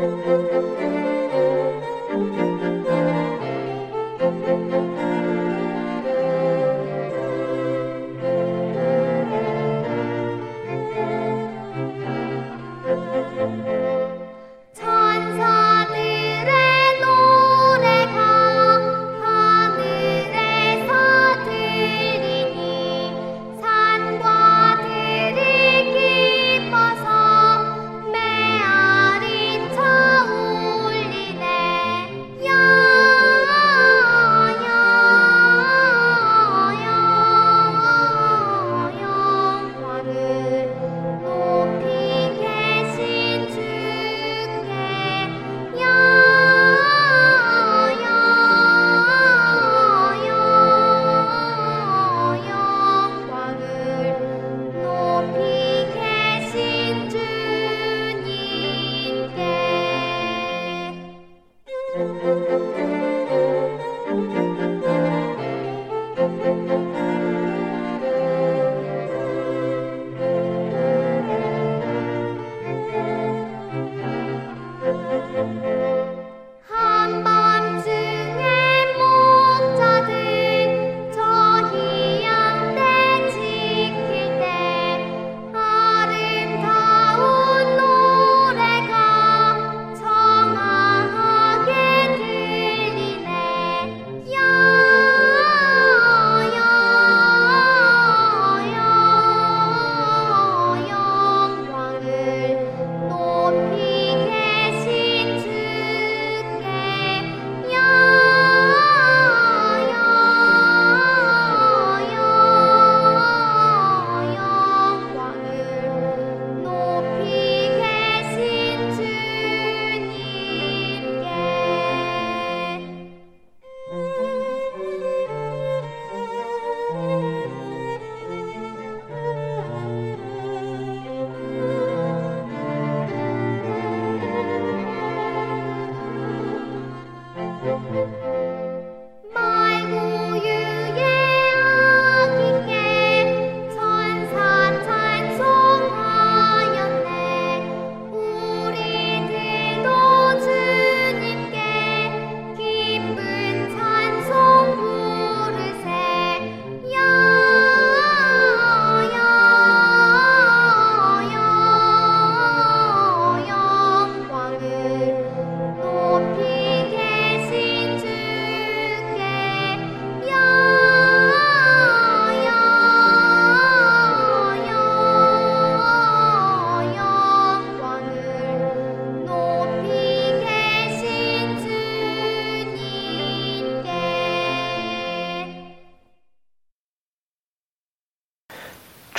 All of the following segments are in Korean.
Música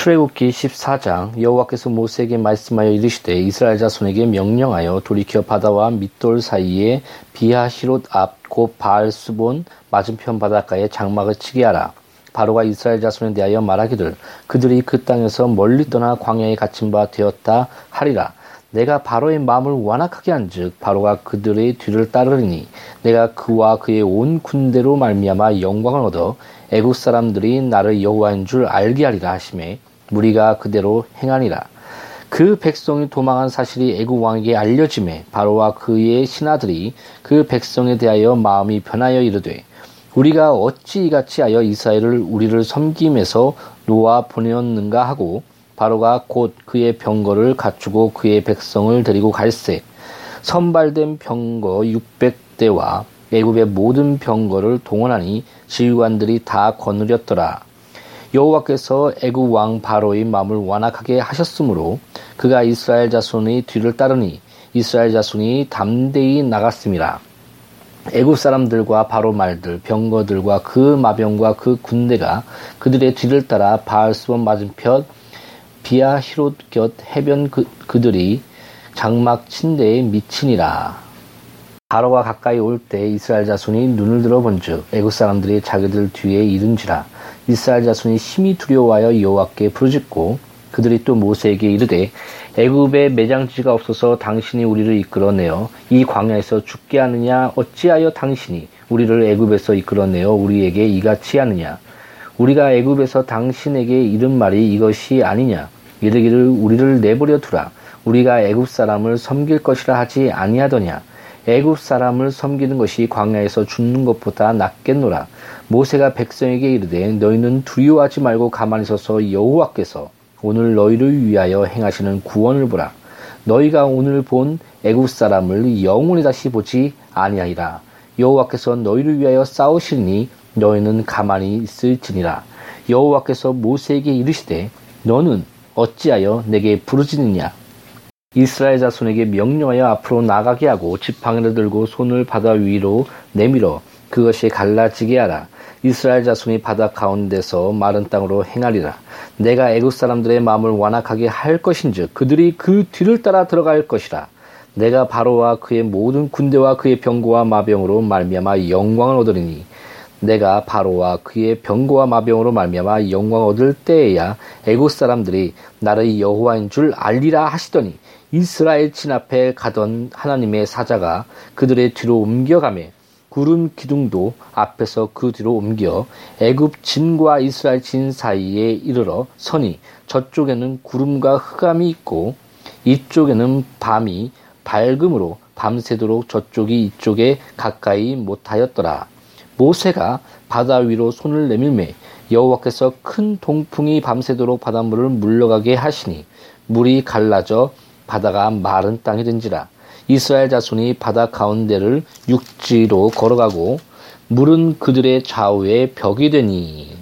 출애굽기 14장 여호와께서 모세에게 말씀하여 이르시되 이스라엘 자손에게 명령하여 돌이켜 바다와 밑돌 사이에 비하시롯 앞곧 바알 수본 맞은편 바닷가에 장막을 치게 하라. 바로가 이스라엘 자손에 대하여 말하기를 그들이 그 땅에서 멀리 떠나 광야에 갇힌 바 되었다 하리라. 내가 바로의 마음을 완악하게 한즉 바로가 그들의 뒤를 따르리니 내가 그와 그의 온 군대로 말미암아 영광을 얻어 애국 사람들이 나를 여호와인 줄 알게 하리라 하심에 무리가 그대로 행하니라. 그 백성이 도망한 사실이 애국 왕에게 알려짐에 바로와 그의 신하들이 그 백성에 대하여 마음이 변하여 이르되 우리가 어찌 이같이 하여 이스라엘을 우리를 섬김에서 놓아 보내었는가 하고 바로가 곧 그의 병거를 갖추고 그의 백성을 데리고 갈새 선발된 병거 600대와 애굽의 모든 병거를 동원하니 지휘관들이 다 거느렸더라. 여호와께서 애굽 왕 바로의 마음을 완악하게 하셨으므로 그가 이스라엘 자손의 뒤를 따르니 이스라엘 자손이 담대히 나갔습니다. 애굽 사람들과 바로 말들, 병거들과 그 마병과 그 군대가 그들의 뒤를 따라 바알스본 맞은편 비아 히롯 곁 해변 그, 그들이 장막 침대에 미치니라. 바로가 가까이 올 때 이스라엘 자손이 눈을 들어 본즉 애굽 사람들이 자기들 뒤에 이른지라 이스라엘 자손이 심히 두려워하여 여호와께 부르짖고 그들이 또 모세에게 이르되 애굽에 매장지가 없어서 당신이 우리를 이끌어내어 이 광야에서 죽게 하느냐? 어찌하여 당신이 우리를 애굽에서 이끌어내어 우리에게 이같이 하느냐? 우리가 애굽에서 당신에게 이른 말이 이것이 아니냐? 이르기를 우리를 내버려 두라. 우리가 애굽 사람을 섬길 것이라 하지 아니하더냐 애굽 사람을 섬기는 것이 광야에서 죽는 것보다 낫겠노라. 모세가 백성에게 이르되 너희는 두려워하지 말고 가만히 서서 여호와께서 오늘 너희를 위하여 행하시는 구원을 보라. 너희가 오늘 본 애굽 사람을 영원히 다시 보지 아니하리라. 여호와께서 너희를 위하여 싸우시니 너희는 가만히 있을지니라. 여호와께서 모세에게 이르시되 너는 어찌하여 내게 부르짖느냐 이스라엘 자손에게 명령하여 앞으로 나가게 하고 지팡이를 들고 손을 바다 위로 내밀어 그것이 갈라지게 하라. 이스라엘 자손이 바다 가운데서 마른 땅으로 행하리라. 내가 애굽 사람들의 마음을 완악하게 할 것인즉 그들이 그 뒤를 따라 들어갈 것이라. 내가 바로와 그의 모든 군대와 그의 병거와 마병으로 말미암아 영광을 얻으리니 내가 바로와 그의 병거와 마병으로 말미암아 영광 얻을 때에야 애굽 사람들이 나를 여호와인 줄 알리라 하시더니 이스라엘 친 앞에 가던 하나님의 사자가 그들의 뒤로 옮겨가매 구름 기둥도 앞에서 그 뒤로 옮겨 애굽 진과 이스라엘 진 사이에 이르러 서니 저쪽에는 구름과 흑암이 있고 이쪽에는 밤이 밝음으로 밤새도록 저쪽이 이쪽에 가까이 못하였더라. 모세가 바다 위로 손을 내밀매 여호와께서 큰 동풍이 밤새도록 바닷물을 물러가게 하시니 물이 갈라져 바다가 마른 땅이 된지라 이스라엘 자손이 바다 가운데를 육지로 걸어가고 물은 그들의 좌우에 벽이 되니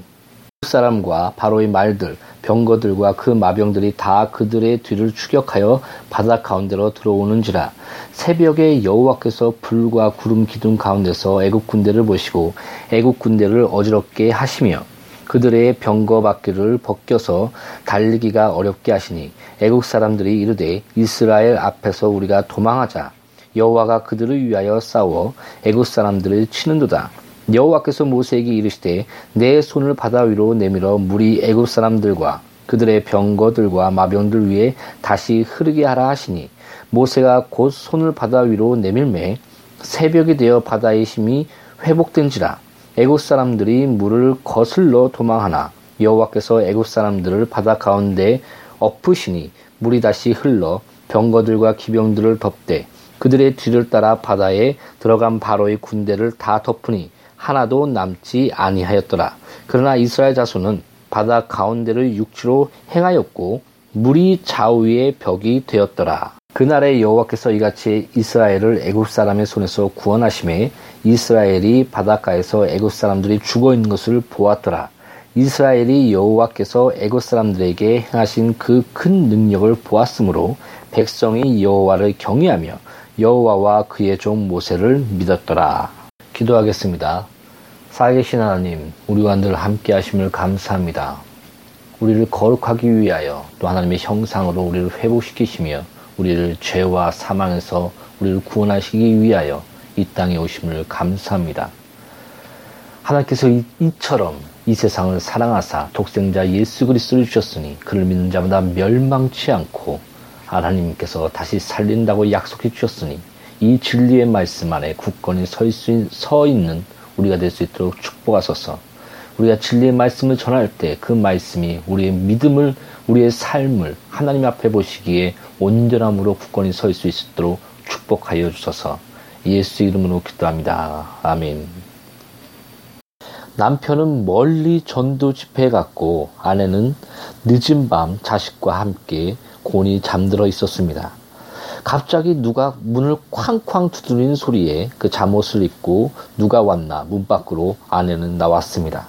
사람과 바로의 말들 병거들과 그 마병들이 다 그들의 뒤를 추격하여 바다 가운데로 들어오는지라 새벽에 여호와께서 불과 구름 기둥 가운데서 애국 군대를 보시고 애국 군대를 어지럽게 하시며 그들의 병거 바퀴를 벗겨서 달리기가 어렵게 하시니 애국 사람들이 이르되 이스라엘 앞에서 우리가 도망하자. 여호와가 그들을 위하여 싸워 애국 사람들을 치는도다. 여호와께서 모세에게 이르시되 내 손을 바다 위로 내밀어 물이 애국 사람들과 그들의 병거들과 마병들 위에 다시 흐르게 하라 하시니 모세가 곧 손을 바다 위로 내밀매 새벽이 되어 바다의 힘이 회복된지라 애굽 사람들이 물을 거슬러 도망하나 여호와께서 애굽 사람들을 바다 가운데 엎으시니 물이 다시 흘러 병거들과 기병들을 덮되 그들의 뒤를 따라 바다에 들어간 바로의 군대를 다 덮으니 하나도 남지 아니하였더라. 그러나 이스라엘 자손은 바다 가운데를 육지로 행하였고 물이 좌우의 벽이 되었더라. 그날에 여호와께서 이같이 이스라엘을 애굽 사람의 손에서 구원하심에 이스라엘이 바닷가에서 애굽 사람들이 죽어 있는 것을 보았더라. 이스라엘이 여호와께서 애굽 사람들에게 행하신 그 큰 능력을 보았으므로 백성이 여호와를 경외하며 여호와와 그의 종 모세를 믿었더라. 기도하겠습니다. 살아계신 하나님, 우리와 늘 함께 하심을 감사합니다. 우리를 거룩하기 위하여 또 하나님의 형상으로 우리를 회복시키시며 우리를 죄와 사망에서 우리를 구원하시기 위하여 이 땅에 오심을 감사합니다. 하나님께서 이, 이처럼 이 세상을 사랑하사 독생자 예수 그리스도를 주셨으니 그를 믿는 자마다 멸망치 않고 하나님께서 다시 살린다고 약속해 주셨으니 이 진리의 말씀 안에 굳건히 서, 서 있는 우리가 될 수 있도록 축복하소서. 우리가 진리의 말씀을 전할 때 그 말씀이 우리의 믿음을, 우리의 삶을 하나님 앞에 보시기에 온전함으로 굳건히 설 수 있도록 축복하여 주소서. 예수 이름으로 기도합니다. 아멘. 남편은 멀리 전도 집회에 갔고 아내는 늦은 밤 자식과 함께 곤히 잠들어 있었습니다. 갑자기 누가 문을 쾅쾅 두드리는 소리에 그 잠옷을 입고 누가 왔나 문 밖으로 아내는 나왔습니다.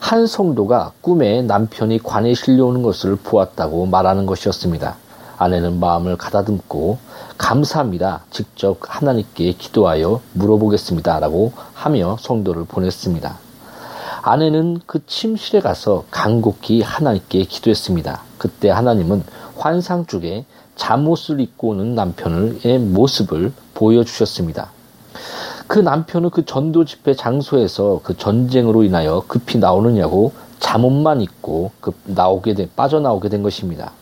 한 성도가 꿈에 남편이 관에 실려오는 것을 보았다고 말하는 것이었습니다. 아내는 마음을 가다듬고 감사합니다. 직접 하나님께 기도하여 물어보겠습니다. 라고 하며 성도를 보냈습니다. 아내는 그 침실에 가서 간곡히 하나님께 기도했습니다. 그때 하나님은 환상 쪽에 잠옷을 입고 오는 남편의 모습을 보여주셨습니다. 그 남편은 그 전도 집회 장소에서 그 전쟁으로 인하여 급히 나오느냐고 잠옷만 입고 그 나오게 된, 빠져나오게 된 것입니다.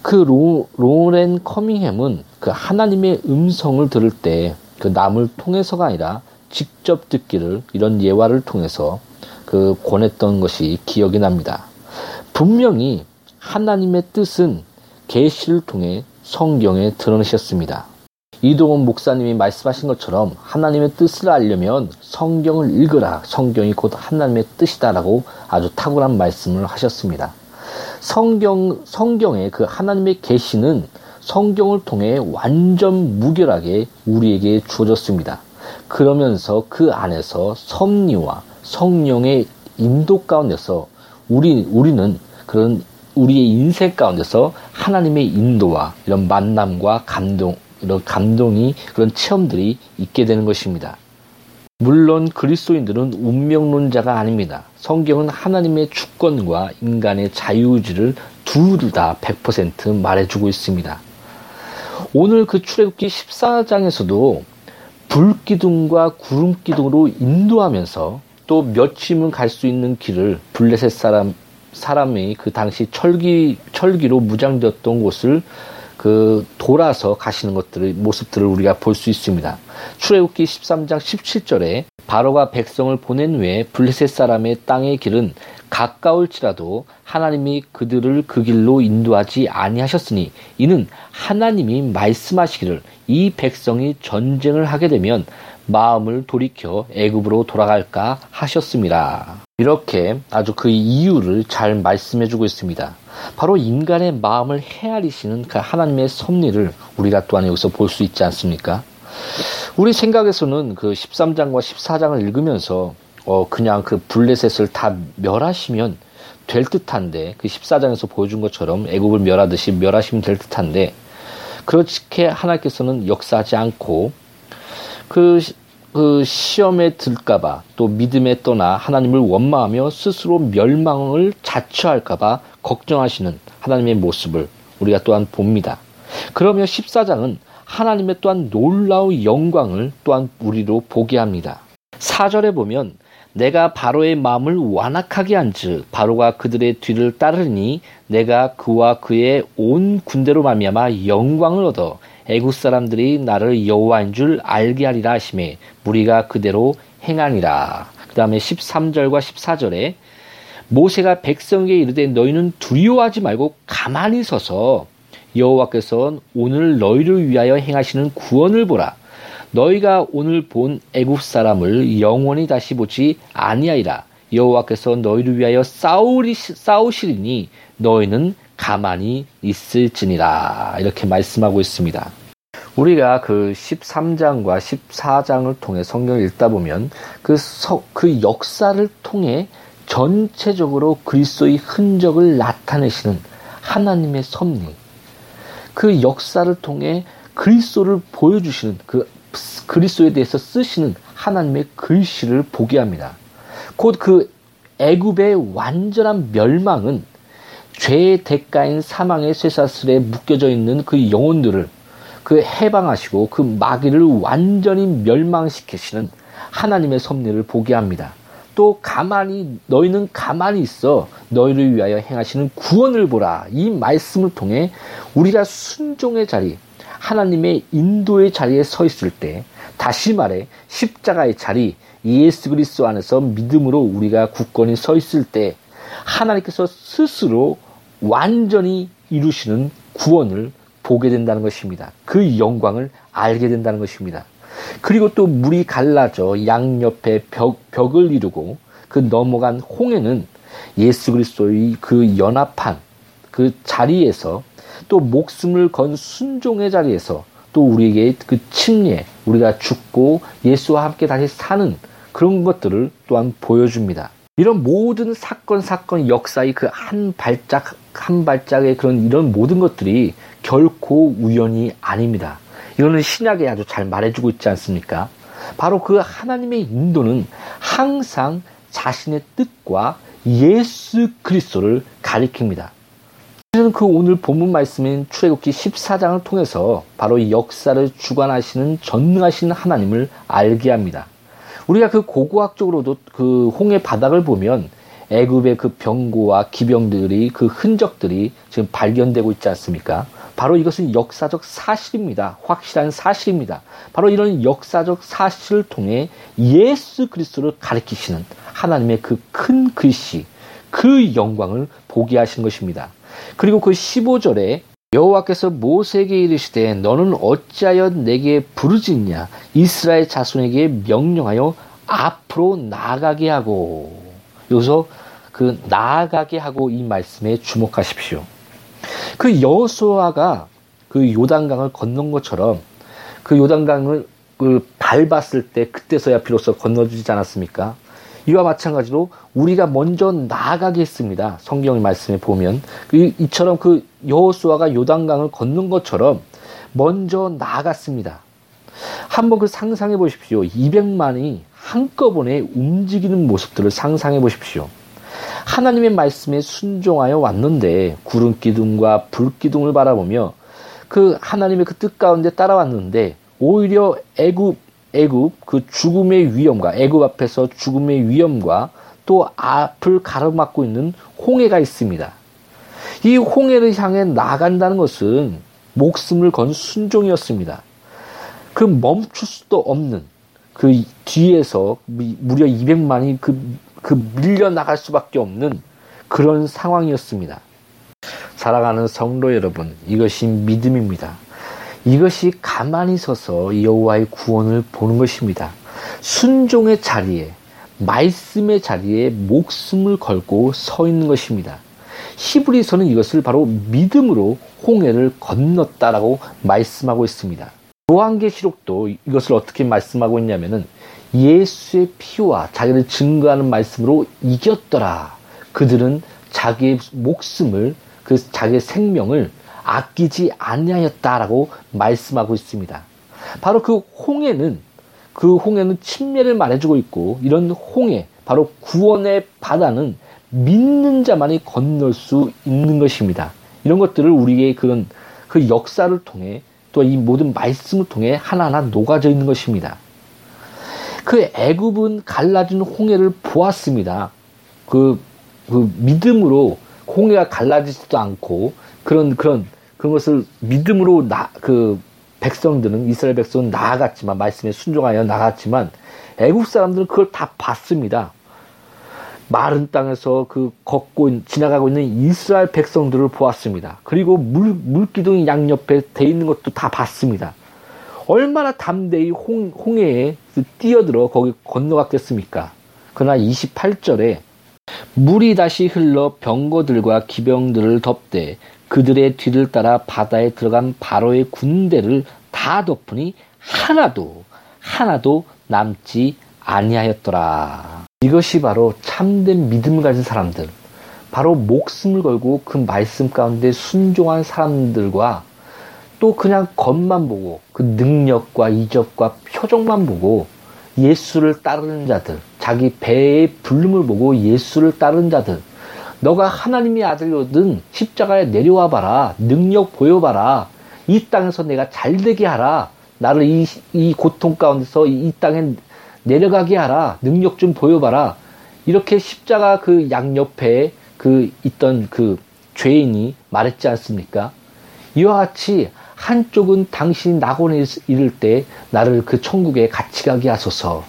그 로, 로렌 커밍햄은 그 하나님의 음성을 들을 때 그 남을 통해서가 아니라 직접 듣기를 이런 예화를 통해서 그 권했던 것이 기억이 납니다. 분명히 하나님의 뜻은 계시를 통해 성경에 드러내셨습니다. 이동원 목사님이 말씀하신 것처럼 하나님의 뜻을 알려면 성경을 읽으라. 성경이 곧 하나님의 뜻이다라고 아주 탁월한 말씀을 하셨습니다. 성경, 성경의 그 하나님의 계시는 성경을 통해 완전 무결하게 우리에게 주어졌습니다. 그러면서 그 안에서 섭리와 성령의 인도 가운데서 우리, 우리는 그런 우리의 인생 가운데서 하나님의 인도와 이런 만남과 감동, 이런 감동이 그런 체험들이 있게 되는 것입니다. 물론 그리스도인들은 운명론자가 아닙니다. 성경은 하나님의 주권과 인간의 자유의지를 둘 다 100% 말해주고 있습니다. 오늘 그 출애굽기 14장에서도 불기둥과 구름기둥으로 인도하면서 또 며칠은 갈 수 있는 길을 블레셋 사람 사람이 그 당시 철기 철기로 무장되었던 곳을 그 돌아서 가시는 것들의 모습들을 우리가 볼 수 있습니다. 출애굽기 13장 17절에 바로가 백성을 보낸 후에 블레셋 사람의 땅의 길은 가까울지라도 하나님이 그들을 그 길로 인도하지 아니하셨으니 이는 하나님이 말씀하시기를 이 백성이 전쟁을 하게 되면 마음을 돌이켜 애굽으로 돌아갈까 하셨습니다. 이렇게 아주 그 이유를 잘 말씀해 주고 있습니다. 바로 인간의 마음을 헤아리시는 그 하나님의 섭리를 우리가 또한 여기서 볼 수 있지 않습니까? 우리 생각에서는 그 13장과 14장을 읽으면서 어 그냥 그 블레셋을 다 멸하시면 될 듯한데 그 14장에서 보여준 것처럼 애굽을 멸하듯이 멸하시면 될 듯한데 그렇게 하나님께서는 역사하지 않고 그, 그 시험에 들까봐 또 믿음에 떠나 하나님을 원망하며 스스로 멸망을 자처할까봐 걱정하시는 하나님의 모습을 우리가 또한 봅니다. 그러며 14장은 하나님의 또한 놀라운 영광을 또한 우리로 보게 합니다. 4절에 보면 내가 바로의 마음을 완악하게 한즉 바로가 그들의 뒤를 따르니 내가 그와 그의 온 군대로 말미암아 영광을 얻어 애굽 사람들이 나를 여호와인 줄 알게 하리라 하심에 무리가 그대로 행하니라. 그 다음에 13절과 14절에 모세가 백성에게 이르되 너희는 두려워하지 말고 가만히 서서 여호와께서 오늘 너희를 위하여 행하시는 구원을 보라. 너희가 오늘 본 애굽 사람을 영원히 다시 보지 아니하리라. 여호와께서 너희를 위하여 싸우리, 싸우시리니 너희는 가만히 있을지니라. 이렇게 말씀하고 있습니다. 우리가 그 13장과 14장을 통해 성경을 읽다 보면 그, 서, 그 역사를 통해 전체적으로 그리스도의 흔적을 나타내시는 하나님의 섭리, 그 역사를 통해 그리스도를 보여주시는 그 그리스도에 대해서 쓰시는 하나님의 글씨를 보게 합니다. 곧 그 애굽의 완전한 멸망은 죄의 대가인 사망의 쇠사슬에 묶여져 있는 그 영혼들을 그 해방하시고 그 마귀를 완전히 멸망시키시는 하나님의 섭리를 보게 합니다. 또 가만히 너희는 가만히 있어 너희를 위하여 행하시는 구원을 보라. 이 말씀을 통해 우리가 순종의 자리, 하나님의 인도의 자리에 서 있을 때 다시 말해 십자가의 자리, 예수 그리스도 안에서 믿음으로 우리가 굳건히 서 있을 때 하나님께서 스스로 완전히 이루시는 구원을 보게 된다는 것입니다. 그 영광을 알게 된다는 것입니다. 그리고 또 물이 갈라져 양옆에 벽, 벽을 이루고 그 넘어간 홍해는 예수 그리스도의 그 연합한 그 자리에서 또 목숨을 건 순종의 자리에서 또 우리에게 그 침례, 우리가 죽고 예수와 함께 다시 사는 그런 것들을 또한 보여줍니다. 이런 모든 사건, 사건, 역사의 그 한 발짝, 한 발짝의 그런 이런 모든 것들이 결코 우연이 아닙니다. 이거는 신약에 아주 잘 말해주고 있지 않습니까? 바로 그 하나님의 인도는 항상 자신의 뜻과 예수 그리스도를 가리킵니다. 저는 그 오늘 본문 말씀인 출애굽기 14장을 통해서 바로 이 역사를 주관하시는 전능하신 하나님을 알게 합니다. 우리가 그 고고학적으로도 그 홍해 바닥을 보면 애굽의 그 병고와 기병들이 그 흔적들이 지금 발견되고 있지 않습니까? 바로 이것은 역사적 사실입니다. 확실한 사실입니다. 바로 이런 역사적 사실을 통해 예수 그리스도를 가리키시는 하나님의 그 큰 글씨, 그 영광을 보게 하신 것입니다. 그리고 그 15절에 여호와께서 모세에게 이르시되 너는 어찌하여 내게 부르짖냐 이스라엘 자손에게 명령하여 앞으로 나아가게 하고 여기서 그 나아가게 하고 이 말씀에 주목하십시오. 그 여호수아가 그 요단강을 건넌 것처럼 그 요단강을 그 밟았을 때 그때서야 비로소 건너주지 않았습니까? 이와 마찬가지로 우리가 먼저 나아가게 했습니다. 성경의 말씀에 보면 이처럼 그 여호수아가 요단강을 건넌 것처럼 먼저 나아갔습니다. 한번 그 상상해 보십시오. 200만이 한꺼번에 움직이는 모습들을 상상해 보십시오. 하나님의 말씀에 순종하여 왔는데 구름 기둥과 불 기둥을 바라보며 그 하나님의 그 뜻 가운데 따라왔는데 오히려 애굽 애굽 그 죽음의 위험과 애굽 앞에서 죽음의 위험과 또 앞을 가로막고 있는 홍해가 있습니다. 이 홍해를 향해 나간다는 것은 목숨을 건 순종이었습니다. 그 멈출 수도 없는 그 뒤에서 무려 200만이 그, 그 밀려 나갈 수밖에 없는 그런 상황이었습니다. 사랑하는 성도 여러분, 이것이 믿음입니다. 이것이 가만히 서서 여호와의 구원을 보는 것입니다. 순종의 자리에 말씀의 자리에 목숨을 걸고 서 있는 것입니다. 히브리서는 이것을 바로 믿음으로 홍해를 건넜다라고 말씀하고 있습니다. 요한계시록도 이것을 어떻게 말씀하고 있냐면은 예수의 피와 자기를 증거하는 말씀으로 이겼더라. 그들은 자기의 목숨을 그 자기의 생명을 아끼지 아니하였다라고 말씀하고 있습니다. 바로 그 홍해는 그 홍해는 침례를 말해주고 있고 이런 홍해 바로 구원의 바다는 믿는 자만이 건널 수 있는 것입니다. 이런 것들을 우리의 그런 그 역사를 통해 또 이 모든 말씀을 통해 하나하나 녹아져 있는 것입니다. 그 애굽은 갈라진 홍해를 보았습니다. 그, 그 믿음으로 홍해가 갈라지지도 않고 그런 그런 그것을 믿음으로 나, 그 백성들은 이스라엘 백성은 나아갔지만 말씀에 순종하여 나갔지만 애국 사람들은 그걸 다 봤습니다. 마른 땅에서 그 걷고 지나가고 있는 이스라엘 백성들을 보았습니다. 그리고 물 물기둥이 양옆에 돼 있는 것도 다 봤습니다. 얼마나 담대히 홍, 홍해에 뛰어들어 거기 건너갔겠습니까? 그러나 28절에 물이 다시 흘러 병거들과 기병들을 덮되 그들의 뒤를 따라 바다에 들어간 바로의 군대를 다 덮으니 하나도 하나도 남지 아니하였더라. 이것이 바로 참된 믿음을 가진 사람들, 바로 목숨을 걸고 그 말씀 가운데 순종한 사람들과 또 그냥 겉만 보고 그 능력과 이적과 표정만 보고 예수를 따르는 자들, 자기 배의 불름을 보고 예수를 따르는 자들, 너가 하나님의 아들이거든 십자가에 내려와 봐라. 능력 보여봐라. 이 땅에서 내가 잘 되게 하라. 나를 이, 이 고통 가운데서 이, 이 땅에 내려가게 하라. 능력 좀 보여봐라. 이렇게 십자가 그 양옆에 그 있던 그 죄인이 말했지 않습니까? 이와 같이 한쪽은 당신이 낙원에 이를 때 나를 그 천국에 같이 가게 하소서.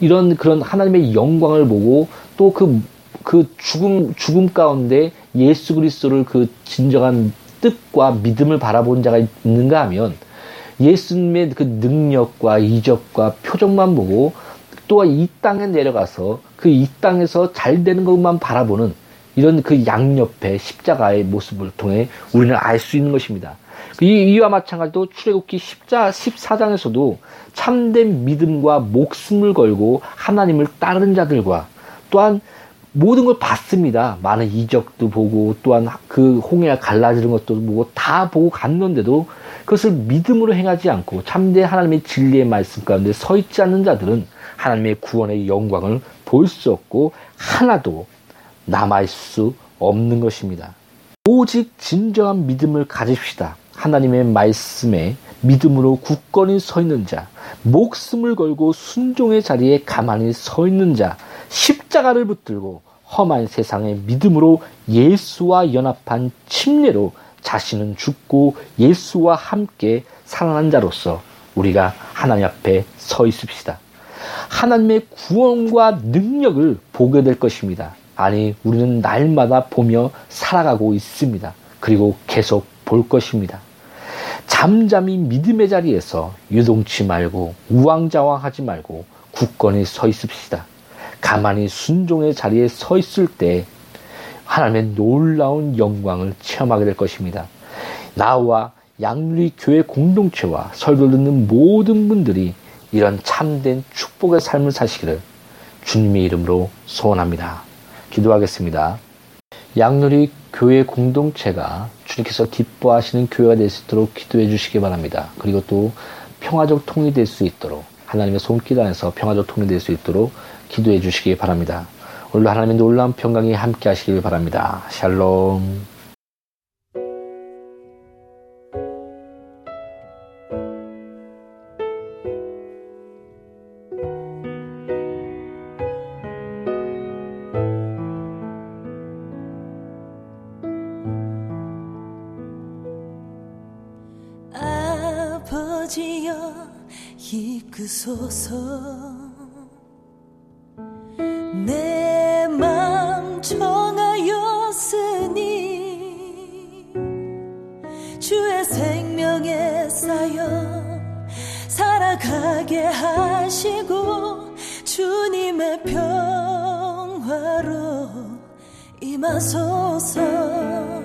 이런 그런 하나님의 영광을 보고 또 그 그 죽음 죽음 가운데 예수 그리스도를 그 진정한 뜻과 믿음을 바라본 자가 있는가 하면 예수님의 그 능력과 이적과 표정만 보고 또이 땅에 내려가서 그 이 땅에서 잘 되는 것만 바라보는 이런 그 양옆에 십자가의 모습을 통해 우리는 알 수 있는 것입니다. 이, 와 마찬가지로 출애굽기 10자, 14장에서도 참된 믿음과 목숨을 걸고 하나님을 따르는 자들과 또한 모든 걸 봤습니다. 많은 이적도 보고 또한 그 홍해가 갈라지는 것도 보고 다 보고 갔는데도 그것을 믿음으로 행하지 않고 참된 하나님의 진리의 말씀 가운데 서 있지 않는 자들은 하나님의 구원의 영광을 볼 수 없고 하나도 남아있을 수 없는 것입니다. 오직 진정한 믿음을 가집시다. 하나님의 말씀에 믿음으로 굳건히 서 있는 자, 목숨을 걸고 순종의 자리에 가만히 서 있는 자, 십자가를 붙들고 험한 세상에 믿음으로 예수와 연합한 침례로 자신은 죽고 예수와 함께 살아난 자로서 우리가 하나님 앞에 서 있읍시다. 하나님의 구원과 능력을 보게 될 것입니다. 아니, 우리는 날마다 보며 살아가고 있습니다. 그리고 계속 볼 것입니다. 잠잠히 믿음의 자리에서 유동치 말고 우왕좌왕하지 말고 굳건히 서 있읍시다. 가만히 순종의 자리에 서 있을 때 하나님의 놀라운 영광을 체험하게 될 것입니다. 나와 양리 교회 공동체와 설교 듣는 모든 분들이 이런 참된 축복의 삶을 사시기를 주님의 이름으로 소원합니다. 기도하겠습니다. 양누리 교회 공동체가 주님께서 기뻐하시는 교회가 될 수 있도록 기도해 주시기 바랍니다. 그리고 또 평화적 통이 될수 있도록 하나님의 손길 안에서 평화적 통이 될수 있도록 기도해 주시기 바랍니다. 오늘도 하나님의 놀라운 평강이 함께 하시길 바랍니다. 샬롬. 이끄소서 내맘 정하였으니 주의 생명에 쌓여 살아가게 하시고 주님의 평화로 임하소서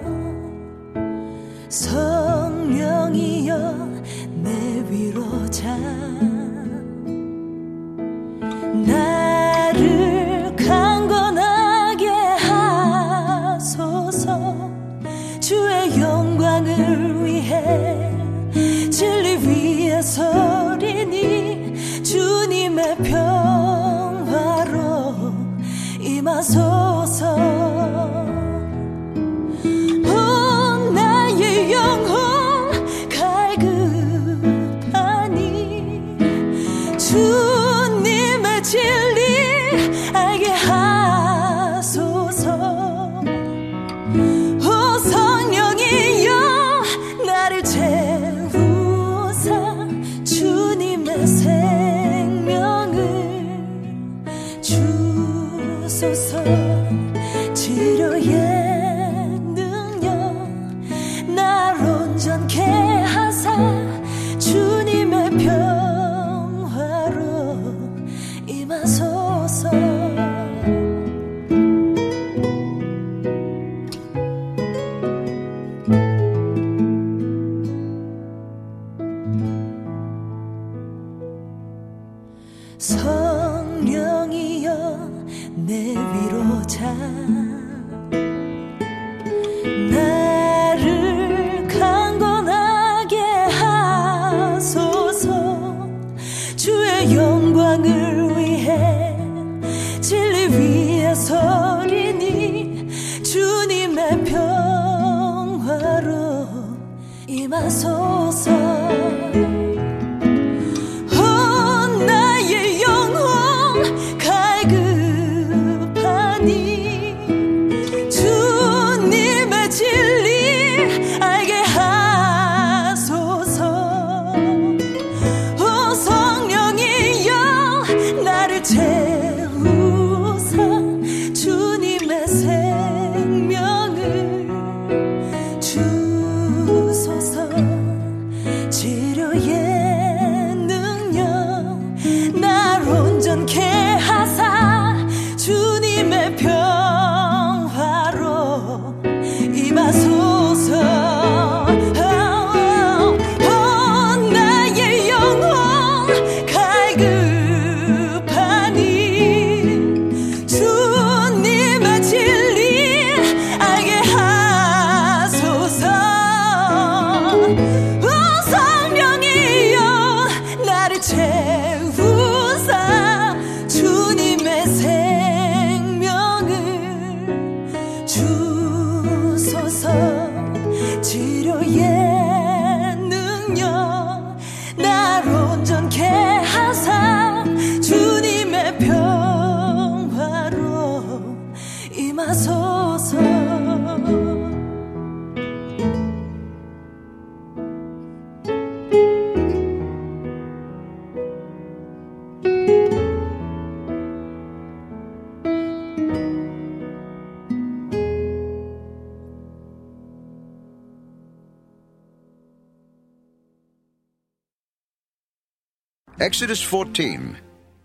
Exodus 14.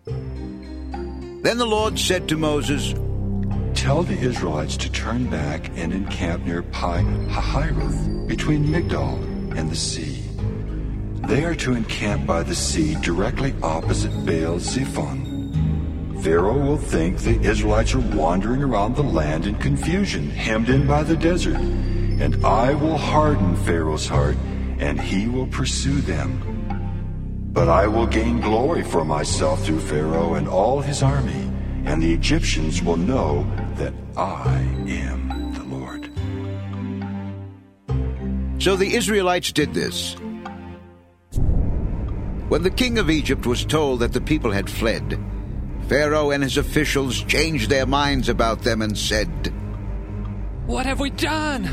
Then the Lord said to Moses, Tell the Israelites to turn back and encamp near Pi Hahiroth, between Migdol and the sea. They are to encamp by the sea directly opposite Baal Zephon. Pharaoh will think the Israelites are wandering around the land in confusion, hemmed in by the desert. And I will harden Pharaoh's heart, and he will pursue them. But I will gain glory for myself through Pharaoh and all his army, and the Egyptians will know that I am the Lord. So the Israelites did this. When the king of Egypt was told that the people had fled, Pharaoh and his officials changed their minds about them and said, What have we done?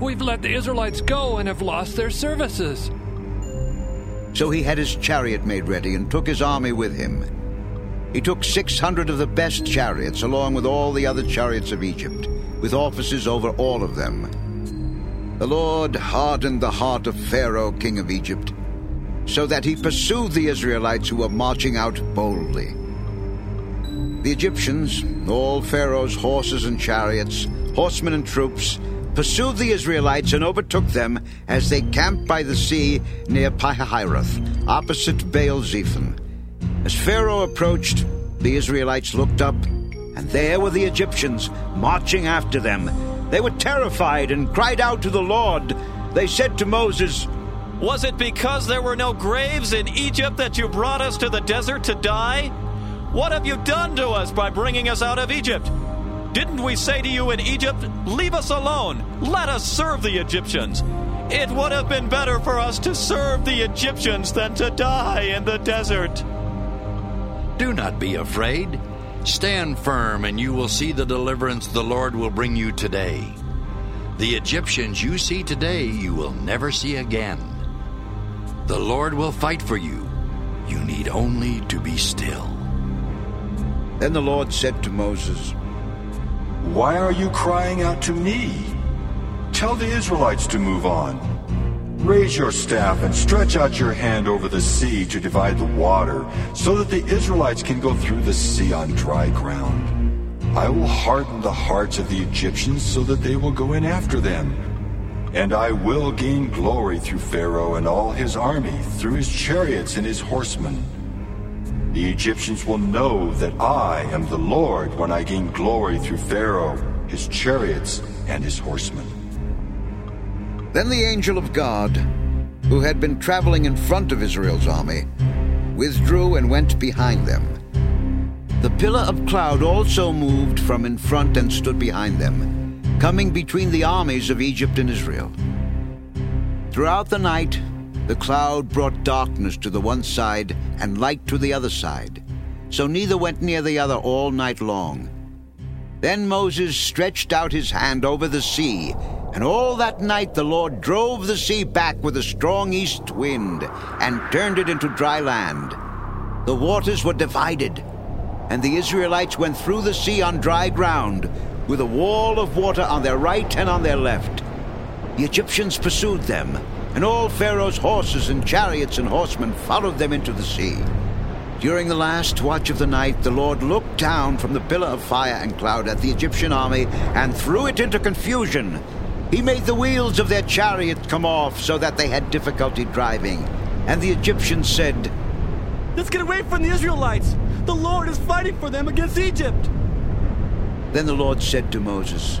We've let the Israelites go and have lost their services. So he had his chariot made ready and took his army with him. He took 600 of the best chariots, along with all the other chariots of Egypt, with officers over all of them. The Lord hardened the heart of Pharaoh, king of Egypt, so that he pursued the Israelites who were marching out boldly. The Egyptians, all Pharaoh's horses and chariots, horsemen and troops, pursued the Israelites and overtook them as they camped by the sea near Pihahiroth, opposite Baal Zephon. As Pharaoh approached, the Israelites looked up, and there were the Egyptians marching after them. They were terrified and cried out to the Lord. They said to Moses, Was it because there were no graves in Egypt that you brought us to the desert to die? What have you done to us by bringing us out of Egypt? Didn't we say to you in Egypt, Leave us alone, let us serve the Egyptians? It would have been better for us to serve the Egyptians than to die in the desert. Do not be afraid. Stand firm, and you will see the deliverance the Lord will bring you today. The Egyptians you see today, you will never see again. The Lord will fight for you. You need only to be still. Then the Lord said to Moses, Why are you crying out to me? Tell the Israelites to move on. Raise your staff and stretch out your hand over the sea to divide the water, so that the Israelites can go through the sea on dry ground. I will harden the hearts of the Egyptians so that they will go in after them. And I will gain glory through Pharaoh and all his army, through his chariots and his horsemen. The Egyptians will know that I am the Lord when I gain glory through Pharaoh, his chariots, and his horsemen. Then the angel of God, who had been traveling in front of Israel's army, withdrew and went behind them. The pillar of cloud also moved from in front and stood behind them, coming between the armies of Egypt and Israel. Throughout the night, the cloud brought darkness to the one side and light to the other side, so neither went near the other all night long. Then Moses stretched out his hand over the sea, and all that night the Lord drove the sea back with a strong east wind and turned it into dry land. The waters were divided, and the Israelites went through the sea on dry ground, with a wall of water on their right and on their left. The Egyptians pursued them, and all Pharaoh's horses and chariots and horsemen followed them into the sea. During the last watch of the night, the Lord looked down from the pillar of fire and cloud at the Egyptian army and threw it into confusion. He made the wheels of their chariots come off so that they had difficulty driving. And the Egyptians said, Let's get away from the Israelites. The Lord is fighting for them against Egypt. Then the Lord said to Moses,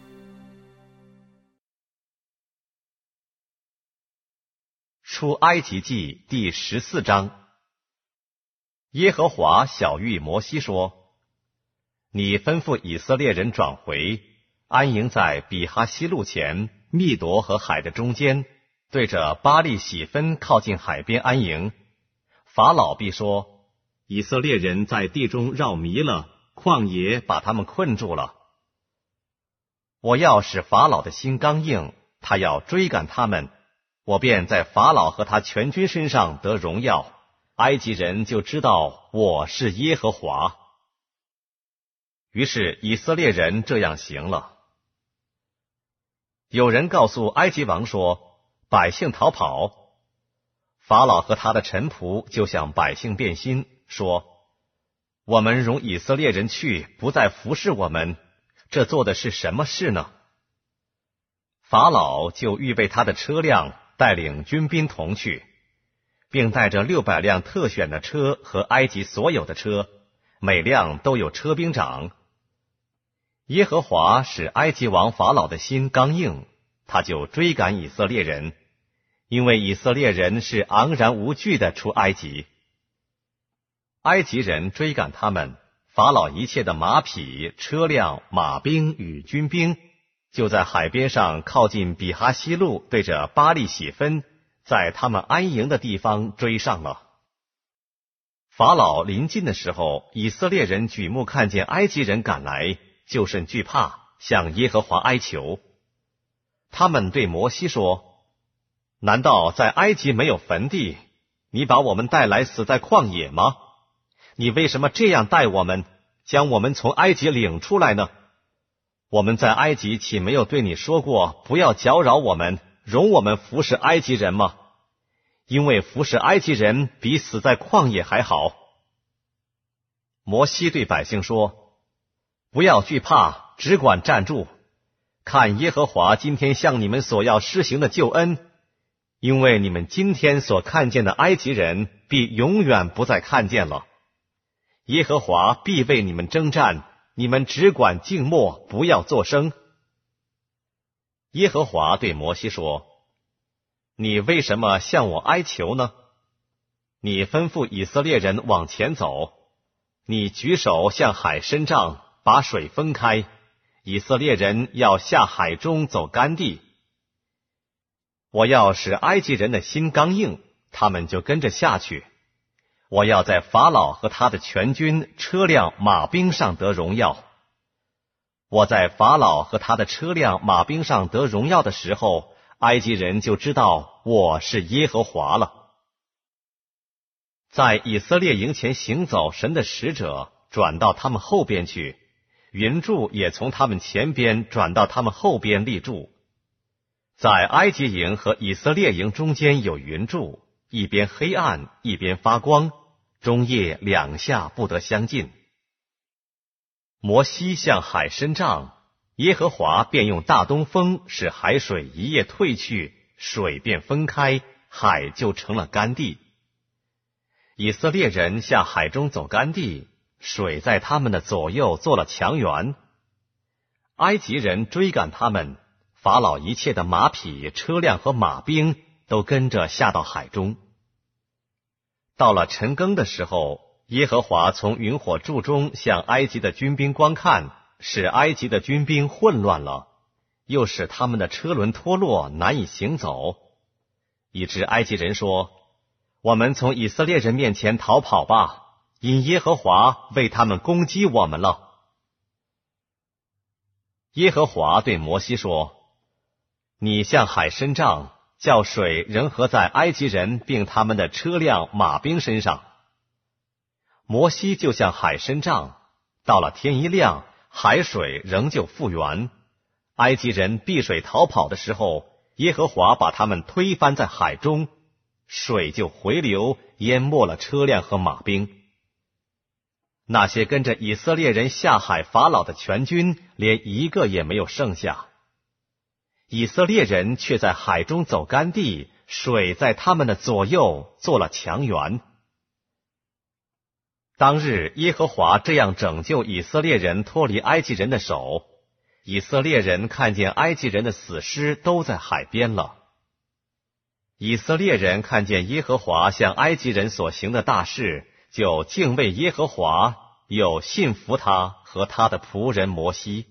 出埃及记第十四章。耶和华小谕摩西说：“你吩咐以色列人转回，安营在比哈西路前，密夺和海的中间，对着巴利喜分靠近海边安营。法老必说：以色列人在地中绕迷了，旷野把他们困住了。我要使法老的心刚硬，他要追赶他们。”我便在法老和他全军身上得荣耀，埃及人就知道我是耶和华。于是以色列人这样行了。有人告诉埃及王说：“百姓逃跑。”法老和他的臣仆就向百姓变心，说：“我们容以色列人去，不再服侍我们，这做的是什么事呢？”法老就预备他的车辆。带领军兵同去，并带着六百辆特选的车和埃及所有的车，每辆都有车兵长。耶和华使埃及王法老的心刚硬，他就追赶以色列人，因为以色列人是昂然无惧的出埃及。埃及人追赶他们，法老一切的马匹、车辆、马兵与军兵。就在海边上，靠近比哈西路，对着巴利喜分，在他们安营的地方追上了。法老临近的时候，以色列人举目看见埃及人赶来，就甚惧怕，向耶和华哀求。他们对摩西说：“难道在埃及没有坟地？你把我们带来死在旷野吗？你为什么这样待我们，将我们从埃及领出来呢？”我们在埃及岂没有对你说过，不要搅扰我们，容我们服侍埃及人吗？因为服侍埃及人比死在旷野还好。摩西对百姓说：“不要惧怕，只管站住，看耶和华今天向你们所要施行的救恩，因为你们今天所看见的埃及人，必永远不再看见了。耶和华必为你们征战。”你们只管静默，不要作声。耶和华对摩西说：“你为什么向我哀求呢？你吩咐以色列人往前走，你举手向海伸杖，把水分开，以色列人要下海中走干地。我要使埃及人的心刚硬，他们就跟着下去。”我要在法老和他的全军、车辆、马兵上得荣耀。我在法老和他的车辆、马兵上得荣耀的时候，埃及人就知道我是耶和华了。在以色列营前行走，神的使者转到他们后边去，云柱也从他们前边转到他们后边立柱。在埃及营和以色列营中间有云柱，一边黑暗，一边发光。中夜两下不得相近。摩西向海伸杖，耶和华便用大东风使海水一夜退去，水便分开，海就成了干地。以色列人下海中走干地，水在他们的左右做了墙垣。埃及人追赶他们，法老一切的马匹、车辆和马兵都跟着下到海中。到了晨更的时候，耶和华从云火柱中向埃及的军兵观看，使埃及的军兵混乱了，又使他们的车轮脱落，难以行走，以致埃及人说：“我们从以色列人面前逃跑吧，因耶和华为他们攻击我们了。”耶和华对摩西说：“你向海伸杖。”叫水仍合在埃及人并他们的车辆马兵身上。摩西就向海伸杖，到了天一亮，海水仍旧复原。埃及人避水逃跑的时候，耶和华把他们推翻在海中，水就回流，淹没了车辆和马兵。那些跟着以色列人下海法老的全军，连一个也没有剩下。以色列人却在海中走干地，水在他们的左右做了墙垣。当日耶和华这样拯救以色列人脱离埃及人的手，以色列人看见埃及人的死尸都在海边了。以色列人看见耶和华向埃及人所行的大事，就敬畏耶和华，又信服他和他的仆人摩西。